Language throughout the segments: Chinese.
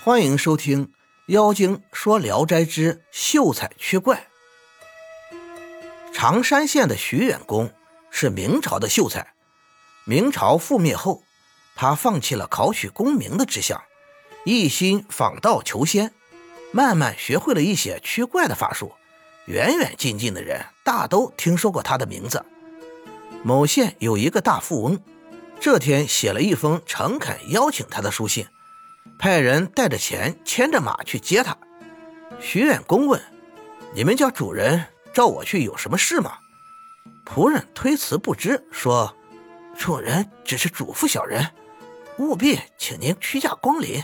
欢迎收听《妖精说聊斋之秀才驱怪》。常山县的徐远公是明朝的秀才。明朝覆灭后，他放弃了考取功名的志向，一心访道求仙，慢慢学会了一些驱怪的法术。远远近近的人大都听说过他的名字。某县有一个大富翁，这天写了一封诚恳邀请他的书信。派人带着钱，牵着马去接他。徐远公问：“你们家主人召我去有什么事吗？”仆人推辞不知，说：“主人只是嘱咐小人，务必请您屈驾光临。”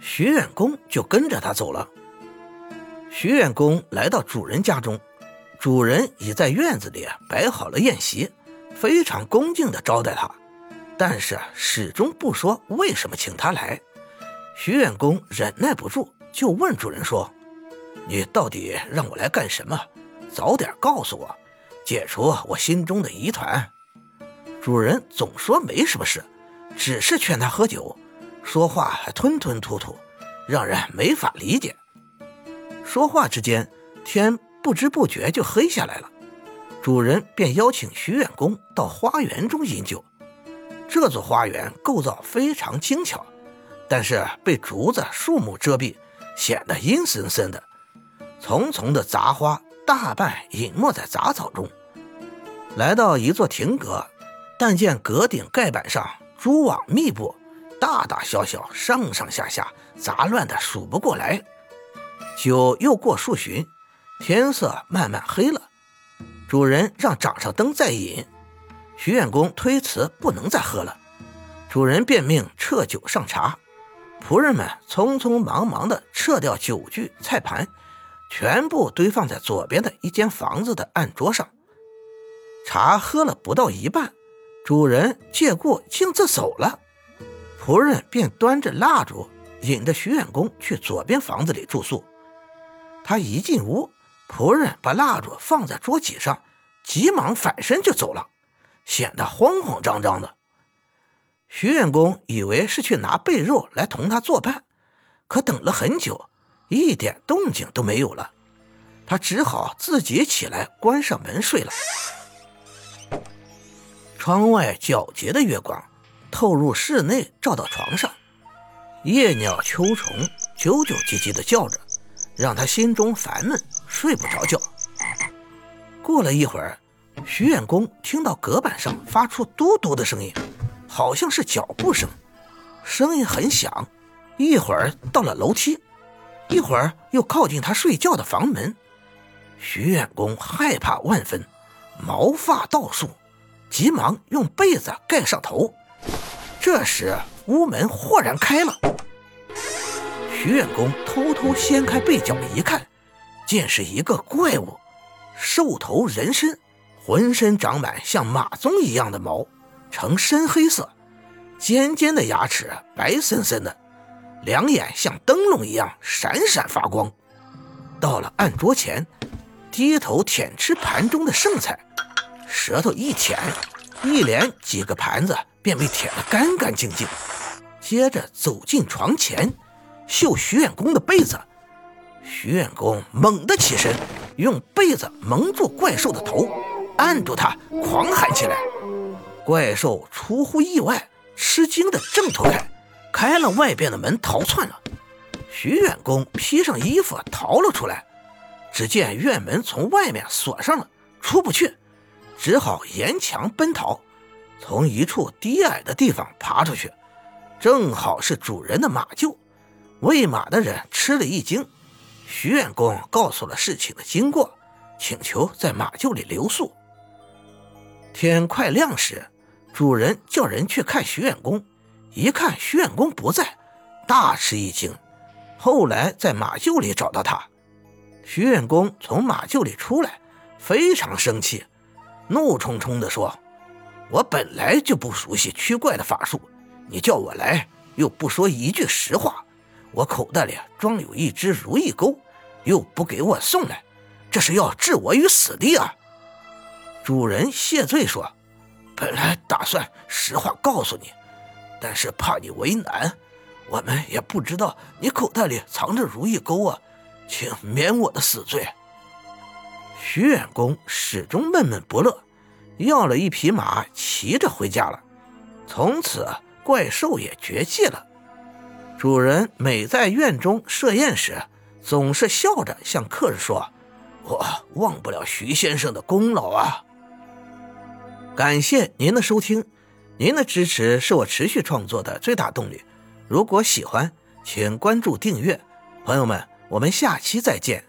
徐远公就跟着他走了。徐远公来到主人家中，主人已在院子里摆好了宴席，非常恭敬地招待他，但是始终不说为什么请他来。徐远公忍耐不住，就问主人说：“你到底让我来干什么？早点告诉我，解除我心中的疑团。”主人总说没什么事，只是劝他喝酒，说话还吞吞吐吐，让人没法理解。说话之间，天不知不觉就黑下来了。主人便邀请徐远公到花园中饮酒。这座花园构造非常精巧。但是被竹子、树木遮蔽，显得阴森森的。丛丛的杂花大半隐没在杂草中。来到一座亭阁，但见阁顶盖板上蛛网密布，大大小小、上上下下，杂乱的数不过来。酒又过数巡，天色慢慢黑了。主人让掌上灯再饮，徐远公推辞不能再喝了。主人便命撤酒上茶。仆人们匆匆忙忙地撤掉酒具、菜盘，全部堆放在左边的一间房子的案桌上。茶喝了不到一半，主人借故径自走了。仆人便端着蜡烛，引着徐远公去左边房子里住宿。他一进屋，仆人把蜡烛放在桌几上，急忙反身就走了，显得慌慌张张的。徐远公以为是去拿被褥来同他作伴，可等了很久，一点动静都没有了。他只好自己起来关上门睡了。窗外皎洁的月光透入室内，照到床上，夜鸟秋虫啾啾唧唧的叫着，让他心中烦闷，睡不着觉。过了一会儿，徐远公听到隔板上发出嘟嘟的声音。好像是脚步声，声音很响。一会儿到了楼梯，一会儿又靠近他睡觉的房门。徐远公害怕万分，毛发倒竖，急忙用被子盖上头。这时屋门豁然开了，徐远公偷偷掀开被角一看，见是一个怪物，兽头人身，浑身长满像马鬃一样的毛。呈深黑色，尖尖的牙齿白森森的，两眼像灯笼一样闪闪发光。到了案桌前，低头舔吃盘中的剩菜，舌头一舔，一连几个盘子便被舔得干干净净。接着走进床前，嗅徐远公的被子。徐远公猛地起身，用被子蒙住怪兽的头，按住他，狂喊起来。怪兽出乎意外，吃惊的挣脱开，开了外边的门逃窜了。徐远公披上衣服逃了出来，只见院门从外面锁上了，出不去，只好沿墙奔逃，从一处低矮的地方爬出去，正好是主人的马厩。喂马的人吃了一惊，徐远公告诉了事情的经过，请求在马厩里留宿。天快亮时。主人叫人去看徐远公，一看徐远公不在，大吃一惊。后来在马厩里找到他，徐远公从马厩里出来，非常生气，怒冲冲地说：“我本来就不熟悉驱怪的法术，你叫我来又不说一句实话，我口袋里装有一只如意钩，又不给我送来，这是要置我于死地啊！”主人谢罪说。本来打算实话告诉你，但是怕你为难，我们也不知道你口袋里藏着如意钩啊，请免我的死罪。”徐远公始终闷闷不乐，要了一匹马，骑着回家了。从此，怪兽也绝迹了。主人每在院中设宴时，总是笑着向客人说：“我忘不了徐先生的功劳啊！”感谢您的收听，您的支持是我持续创作的最大动力。如果喜欢，请关注订阅。朋友们，我们下期再见。